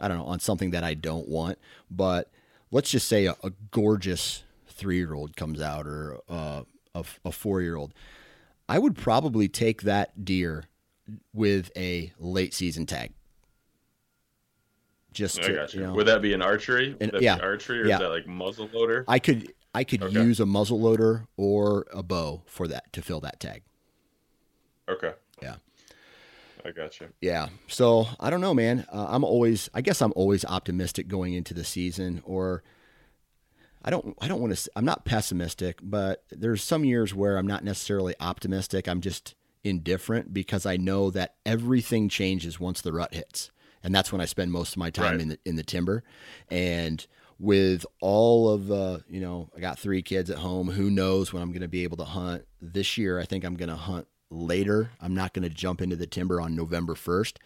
I don't know on something that I don't want. But let's just say a, a gorgeous three year old comes out or uh, a, a four year old. I would probably take that deer with a late season tag. Just to, you. you know, would that be an archery? Would yeah, archery or yeah. is that like muzzle loader? I could I could okay. use a muzzle loader or a bow for that to fill that tag. Okay. Yeah. I got you. Yeah. So I don't know, man. Uh, I'm always, I guess, I'm always optimistic going into the season, or I don't, I don't want to. I'm not pessimistic, but there's some years where I'm not necessarily optimistic. I'm just indifferent because I know that everything changes once the rut hits, and that's when I spend most of my time right. in the in the timber, and with all of the, you know, I got three kids at home. Who knows when I'm going to be able to hunt this year? I think I'm going to hunt later. I'm not going to jump into the timber on November 1st.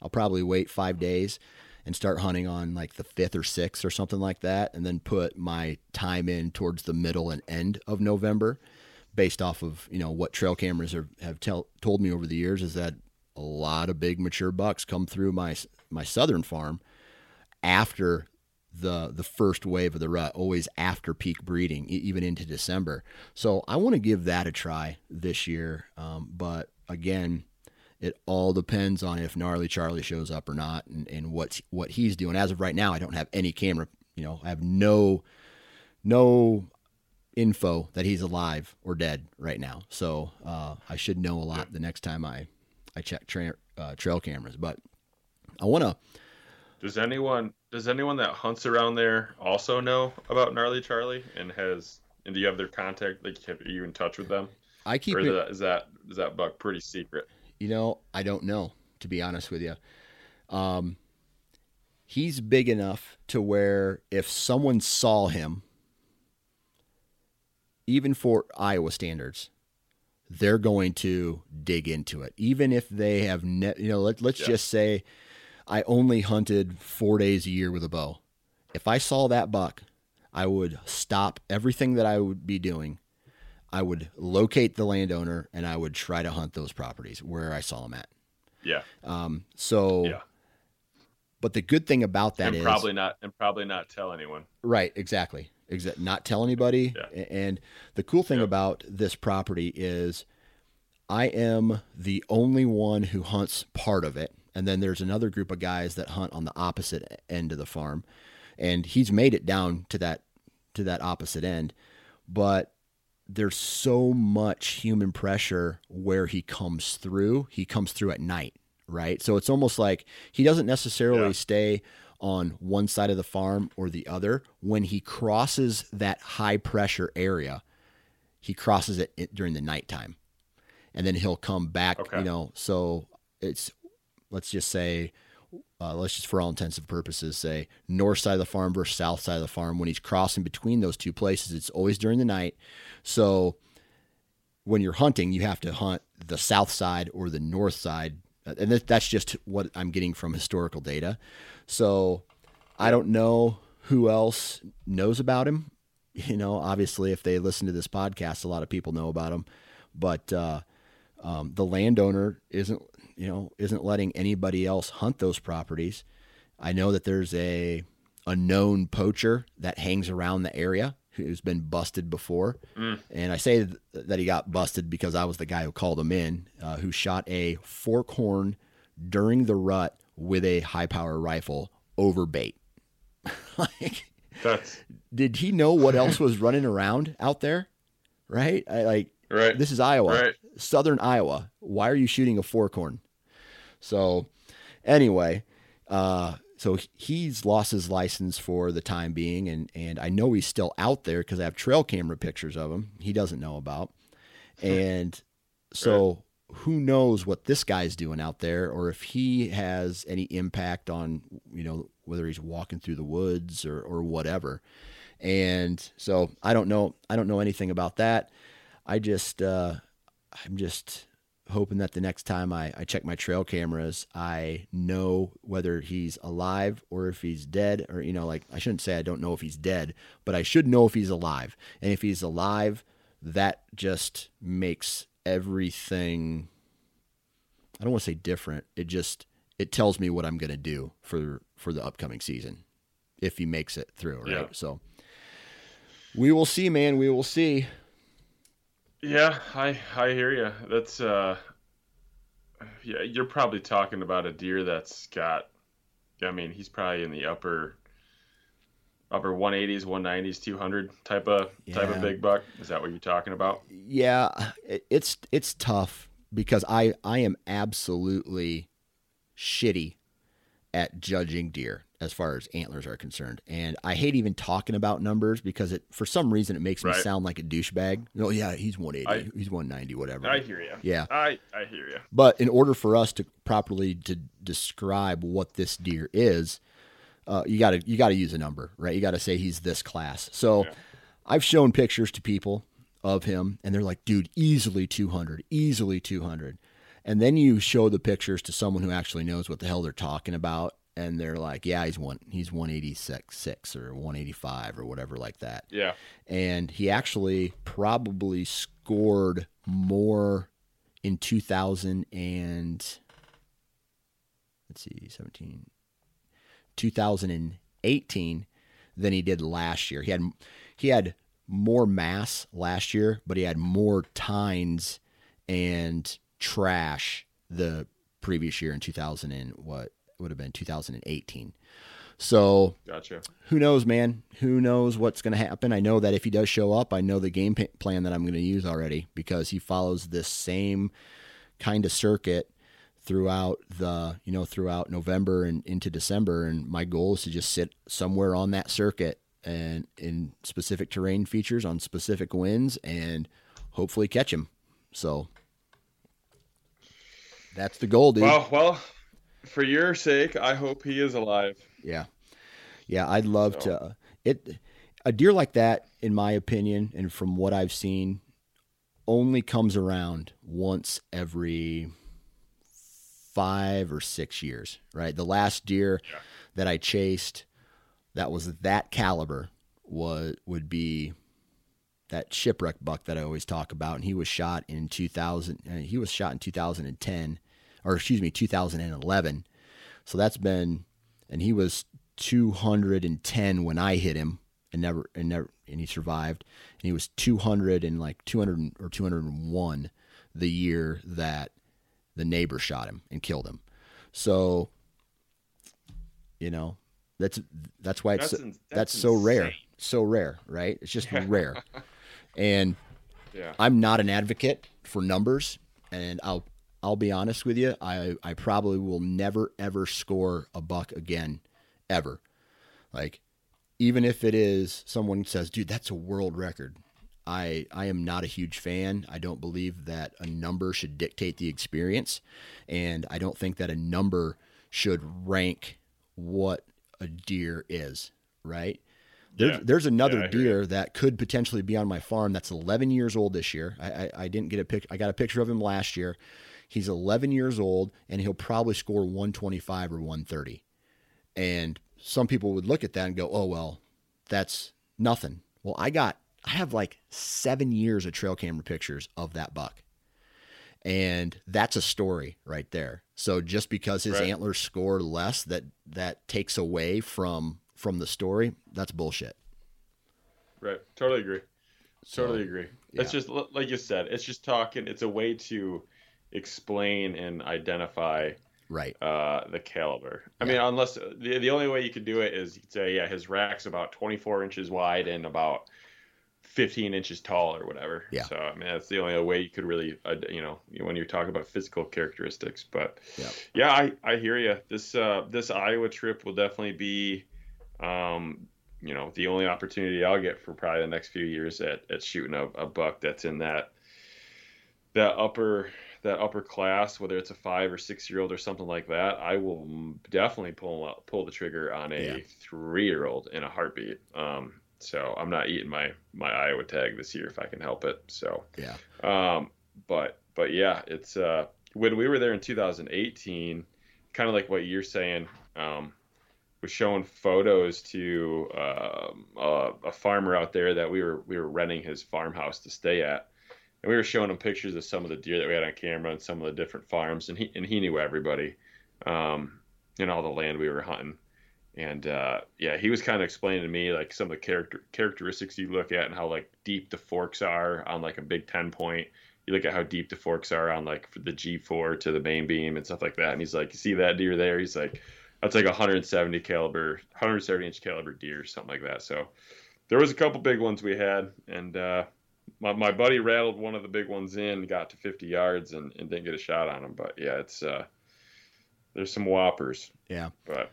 I'll probably wait five days and start hunting on like the 5th or 6th or something like that, and then put my time in towards the middle and end of November based off of, you know, what trail cameras are, have tell, told me over the years is that a lot of big mature bucks come through my my southern farm after the the first wave of the rut, always after peak breeding, even into December. So I want to give that a try this year. Um, but again, it all depends on if gnarly Charlie shows up or not, and, and what what he's doing. As of right now, I don't have any camera. You know, I have no no info that he's alive or dead right now. So uh, I should know a lot the next time I I check tra- uh, trail cameras. But I want to. Does anyone does anyone that hunts around there also know about gnarly Charlie and has and do you have their contact? Like, are you in touch with them? I keep or it. the, is that is that buck pretty secret? You know, I don't know to be honest with you. Um, he's big enough to where if someone saw him, even for Iowa standards, they're going to dig into it. Even if they have, ne- you know, let, let's Yeah. just say I only hunted four days a year with a bow. If I saw that buck, I would stop everything that I would be doing. I would locate the landowner and I would try to hunt those properties where I saw him at. Yeah, Um, so, yeah, but the good thing about that and is probably not and probably not tell anyone. right, exactly, exactly. Not tell anybody. Yeah. And the cool thing Yep. about this property is, I am the only one who hunts part of it, and then there's another group of guys that hunt on the opposite end of the farm, and he's made it down to that to that opposite end, but there's so much human pressure where he comes through. He comes through at night, right? So it's almost like he doesn't necessarily Yeah. stay on one side of the farm or the other. When he crosses that high pressure area, he crosses it during the nighttime. And then he'll come back, Okay. you know. So it's, let's just say, uh, let's just for all intents and purposes say north side of the farm versus south side of the farm. When he's crossing between those two places, it's always during the night. So when you're hunting, you have to hunt the south side or the north side, Uh, and that, that's just what I'm getting from historical data. So I don't know who else knows about him. You know, obviously, if they listen to this podcast, a lot of people know about him, but uh, um, the landowner isn't, you know, isn't letting anybody else hunt those properties. I know that there's a a known poacher that hangs around the area who's been busted before, and I say th- that he got busted because I was the guy who called him in, uh, who shot a fork horn during the rut with a high power rifle over bait. like, That's did he know what else was running around out there? Right? I, like right. this is Iowa, Right. southern Iowa. Why are you shooting a fork horn? So, anyway, uh, so he's lost his license for the time being, and and I know he's still out there because I have trail camera pictures of him. He doesn't know about, and so who knows what this guy's doing out there, or if he has any impact on you know whether he's walking through the woods or or whatever. And so I don't know. I don't know anything about that. I just uh, I'm just hoping that the next time I, I check my trail cameras, I know whether he's alive or if he's dead, or you know, like I shouldn't say I don't know if he's dead, but I should know if he's alive. And if he's alive, that just makes everything I don't want to say different. It just it tells me what I'm going to do for for the upcoming season if he makes it through, right? Yeah. So we will see, man. We will see. Yeah, I I hear you. That's uh, yeah, you're probably talking about a deer that's got. I mean, he's probably in the upper upper 180s, 190s, 200 type of type of big buck. Is that what you're talking about? yeah, it's it's tough because I I am absolutely shitty at judging deer as far as antlers are concerned, and I hate even talking about numbers because it for some reason it makes me sound like a douchebag. Oh yeah, he's one eighty, I- he's one ninety, whatever. I hear you. yeah, I I hear you. but in order for us to properly to describe what this deer is, uh, you got to you got to use a number, right? You got to say he's this class. So Yeah. I've shown pictures to people of him, and they're like, "Dude, easily 200, easily 200." And then you show the pictures to someone who actually knows what the hell they're talking about, and they're like, "Yeah, he's one, he's 186 six or 185 or whatever like that." Yeah. and he actually probably scored more in 2000 and let's see 17 2018 than he did last year he had he had more mass last year but he had more tines and trash the previous year in 2000 and what would have been 2018 so Gotcha. who knows, man? Who knows what's going to happen? I know that if he does show up, I know the game plan that I'm going to use already because he follows this same kind of circuit throughout the, you know, throughout November and into December. And my goal is to just sit somewhere on that circuit and in specific terrain features on specific winds and hopefully catch him. So that's the goal, dude. Well, well, for your sake, I hope he is alive. Yeah, yeah, I'd love So- to. uh, It a deer like that, in my opinion, and from what I've seen, only comes around once every five or six years. Right, the last deer Yeah. that I chased that was that caliber was would be that shipwreck buck that I always talk about, and he was shot in 2000. uh, He was shot in 2010, or excuse me, 2011. So that's been, and he was 210 when I hit him, and never, and never, and he survived. And he was 200 and like 200 or 201 the year that the neighbor shot him and killed him. So, you know, that's that's why it's That's that's, that's so rare, so rare, right? It's just rare. And Yeah. I'm not an advocate for numbers, and I'll I'll be honest with you. I I probably will never ever score a buck again, ever. Like, even if it is someone says, "Dude, that's a world record," I I am not a huge fan. I don't believe that a number should dictate the experience, and I don't think that a number should rank what a deer is. Right? There's, Yeah. there's another Yeah, deer that could potentially be on my farm that's 11 years old this year. I, I, I didn't get a pic. I got a picture of him last year. He's 11 years old and he'll probably score 125 or 130. And some people would look at that and go, "Oh well, that's nothing." Well, I got I have like seven years of trail camera pictures of that buck, and that's a story right there. So just because his Right. antlers score less, that that takes away from from the story. That's bullshit. Right. Totally agree. So, Totally agree. It's just like you said. It's just talking. It's a way to explain and identify Right. uh, the caliber. I Yeah. mean, unless the the only way you could do it is you could say, yeah, his rack's about 24 inches wide and about 15 inches tall or whatever. Yeah. So I mean, that's the only way you could really, uh, you know, when you're talking about physical characteristics. But Yeah. yeah, I I hear you. This uh this Iowa trip will definitely be, um, you know, the only opportunity I'll get for probably the next few years at at shooting a, a buck that's in that that upper that upper class, whether it's a five or six year old or something like that, I will definitely pull pull the trigger on a Yeah. three year old in a heartbeat. Um, so I'm not eating my my Iowa tag this year if I can help it. So Yeah. um, but but yeah, it's uh, when we were there in 2018, kind of like what you're saying. Um, was showing photos to uh, a farmer out there that we were we were renting his farmhouse to stay at, and we were showing him pictures of some of the deer that we had on camera and some of the different farms, and he and he knew everybody, um, and all the land we were hunting, and uh, yeah, he was kind of explaining to me like some of the character characteristics you look at and how like deep the forks are on like a big ten point. You look at how deep the forks are on like the G4 to the main beam and stuff like that, and he's like, "You see that deer there?" He's like, that's like 170 caliber 170 inch caliber deer something like that so there was a couple big ones we had and uh, my, my buddy rattled one of the big ones in got to 50 yards and, and didn't get a shot on him but yeah it's uh, there's some whoppers Yeah. but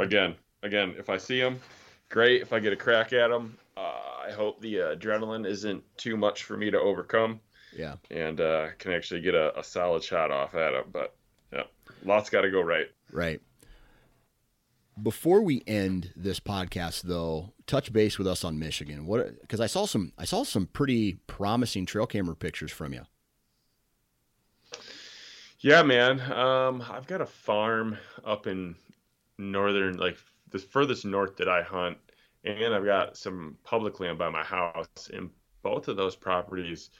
again again if i see them great if i get a crack at them uh, i hope the uh, adrenaline isn't too much for me to overcome Yeah. and uh, can actually get a, a solid shot off at them but yeah lots got to go right Right. Before we end this podcast, though, touch base with us on Michigan. What? Because I saw some, I saw some pretty promising trail camera pictures from you. Yeah, man. Um, I've got a farm up in northern, like the furthest north that I hunt, and I've got some public land by my house. And both of those properties,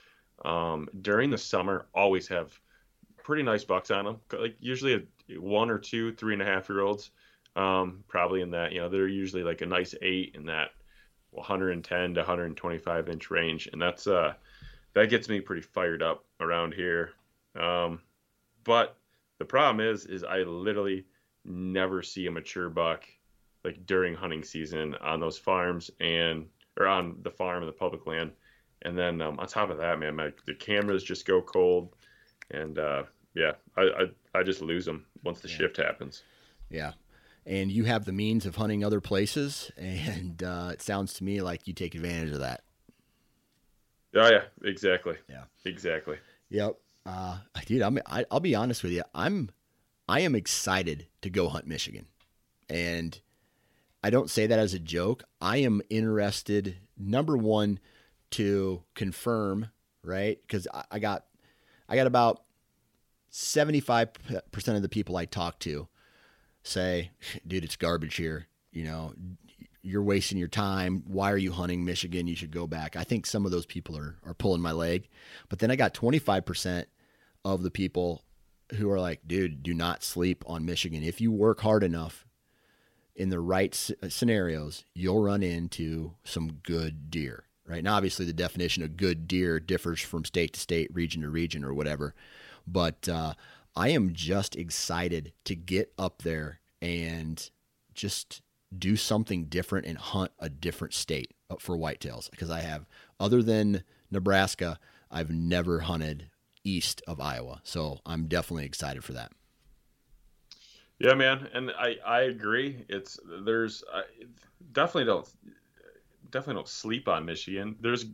um, during the summer, always have pretty nice bucks on them. Like usually a one or two, three and a half year olds, um, probably in that. You know, they're usually like a nice eight in that 110 to 125 inch range, and that's uh, that gets me pretty fired up around here. Um, but the problem is, is I literally never see a mature buck like during hunting season on those farms and or on the farm and the public land. And then um, on top of that, man, my the cameras just go cold, and uh, yeah, I, I I just lose them once the Yeah. shift happens. Yeah. And you have the means of hunting other places, and uh, it sounds to me like you take advantage of that. Oh yeah, exactly. Yeah. exactly. Yep. Uh, dude, I'm, I, I'll be honest with you. I'm, I am excited to go hunt Michigan. And I don't say that as a joke. I am interested, number one, to confirm, right? Because I, I got, I got about 75% of the people I talk to say, dude, it's garbage here. You know, you're wasting your time. Why are you hunting Michigan? You should go back. I think some of those people are, are pulling my leg. But then I got 25% of the people who are like, dude, do not sleep on Michigan. If you work hard enough in the right scenarios, you'll run into some good deer. Right now, obviously, the definition of good deer differs from state to state, region to region, or whatever. But uh, I am just excited to get up there and just do something different and hunt a different state for whitetails because I have, other than Nebraska, I've never hunted east of Iowa. So I'm definitely excited for that. Yeah, man, and I I agree. It's there's I definitely don't definitely don't sleep on Michigan. There's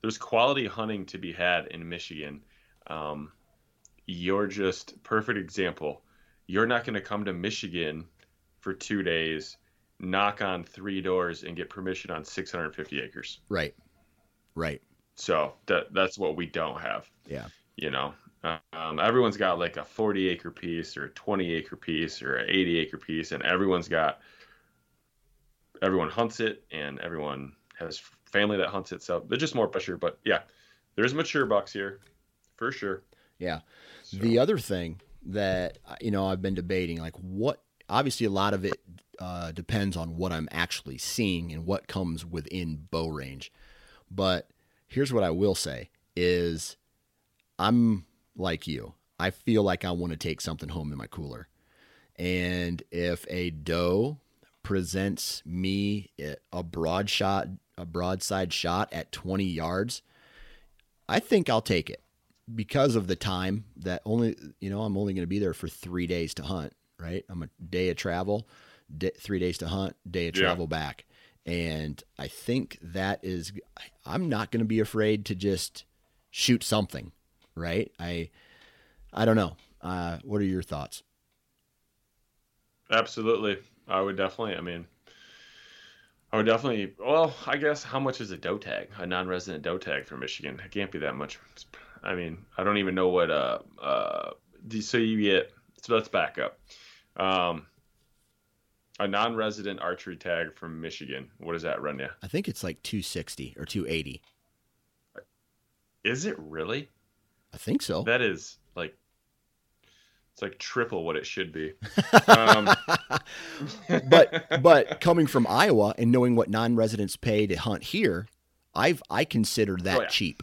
there's quality hunting to be had in Michigan. Um, you're just perfect example. You're not going to come to Michigan for two days, knock on three doors, and get permission on 650 acres. Right. Right. So that that's what we don't have. Yeah. You know, um, everyone's got like a 40 acre piece or a 20 acre piece or an 80 acre piece, and everyone's got everyone hunts it, and everyone has family that hunts it. So they're just more pressure. But yeah, there's mature bucks here for sure. Yeah. So. The other thing that you know I've been debating, like what obviously a lot of it uh, depends on what I'm actually seeing and what comes within bow range. But here's what I will say is I'm like you. I feel like I want to take something home in my cooler. And if a doe presents me a broad shot, a broadside shot at 20 yards, I think I'll take it because of the time that only you know I'm only going to be there for three days to hunt. Right, I'm a day of travel, day, three days to hunt, day of travel yeah. back, and I think that is I'm not going to be afraid to just shoot something. Right, I I don't know. Uh, what are your thoughts? Absolutely, I would definitely. I mean, I would definitely. Well, I guess how much is a doe tag? A non-resident doe tag for Michigan? It can't be that much. I mean, I don't even know what uh uh so you get so let's back up. Um a non-resident archery tag from Michigan. What does that run you? I think it's like 260 or 280. Is it really? I think so. That is it's like triple what it should be. um, but but coming from Iowa and knowing what non-residents pay to hunt here, I've I consider that oh, yeah. cheap.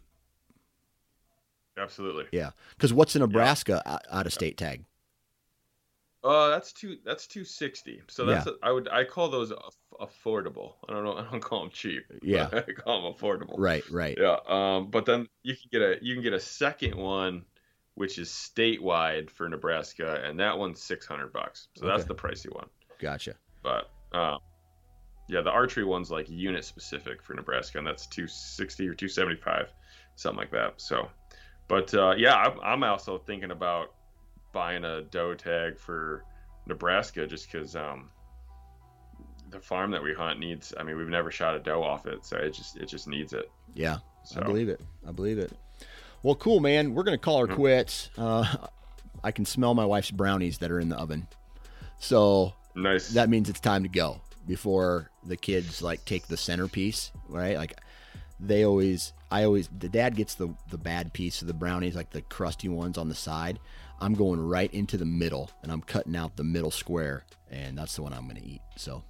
Absolutely. Yeah, because what's a Nebraska yeah. out of state tag? Uh, that's two. That's two sixty. So that's yeah. a, I would I call those affordable. I don't know. I don't call them cheap. Yeah, I call them affordable. Right. Right. Yeah. Um, but then you can get a you can get a second one, which is statewide for Nebraska, and that one's six hundred bucks. So okay. that's the pricey one. Gotcha. But um, yeah, the archery one's like unit specific for Nebraska, and that's two sixty or two seventy five, something like that. So but uh, yeah, I'm, I'm, also thinking about buying a doe tag for Nebraska just because um, the farm that we hunt needs. I mean, we've never shot a doe off it, so it just it just needs it. Yeah, so. I believe it. I believe it. Well, cool, man. We're gonna call her mm-hmm. quits. Uh, I can smell my wife's brownies that are in the oven, so nice. That means it's time to go before the kids like take the centerpiece, right? Like they always I always the dad gets the the bad piece of the brownies, like the crusty ones on the side. I'm going right into the middle and I'm cutting out the middle square, and that's the one I'm going to eat. So,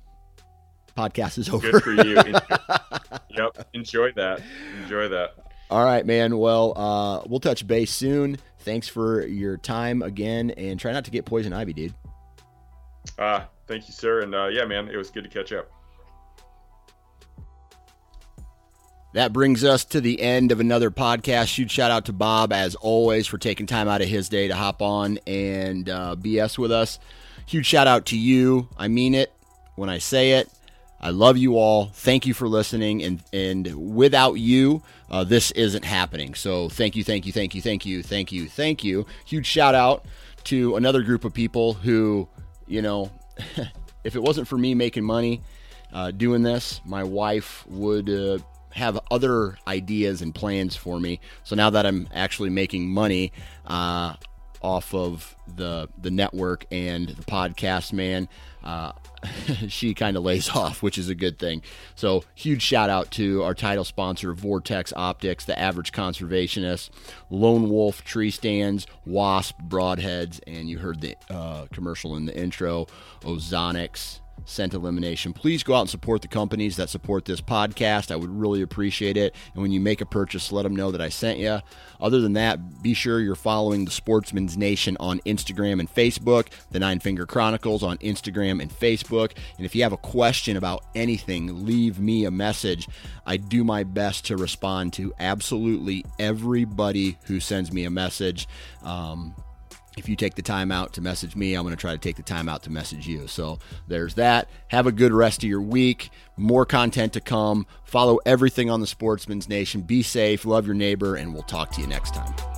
podcast is over. Good for you. yep, enjoy that. Enjoy that. All right, man. Well, uh, we'll touch base soon. Thanks for your time again, and try not to get poison ivy, dude. Uh, thank you, sir. And uh, yeah, man, it was good to catch up. That brings us to the end of another podcast. Huge shout out to Bob, as always, for taking time out of his day to hop on and uh, BS with us. Huge shout out to you. I mean it when I say it. I love you all. Thank you for listening. And, and without you, uh, this isn't happening. So thank you, thank you, thank you, thank you, thank you, thank you. Huge shout out to another group of people who, you know, if it wasn't for me making money uh, doing this, my wife would uh, have other ideas and plans for me. So now that I'm actually making money uh, off of the the network and the podcast, man, uh, she kind of lays off, which is a good thing. So, huge shout out to our title sponsor, Vortex Optics, the average conservationist, Lone Wolf Tree Stands, Wasp Broadheads, and you heard the uh, commercial in the intro, Ozonics scent elimination. Please go out and support the companies that support this podcast. I would really appreciate it. And when you make a purchase, let them know that I sent you. Other than that, be sure you're following the Sportsman's Nation on Instagram and Facebook, the Nine Finger Chronicles on Instagram and Facebook. And if you have a question about anything, leave me a message. I do my best to respond to absolutely everybody who sends me a message. Um, if you take the time out to message me, I'm going to try to take the time out to message you. So there's that. Have a good rest of your week. More content to come. Follow everything on the Sportsman's Nation. Be safe, love your neighbor, and we'll talk to you next time.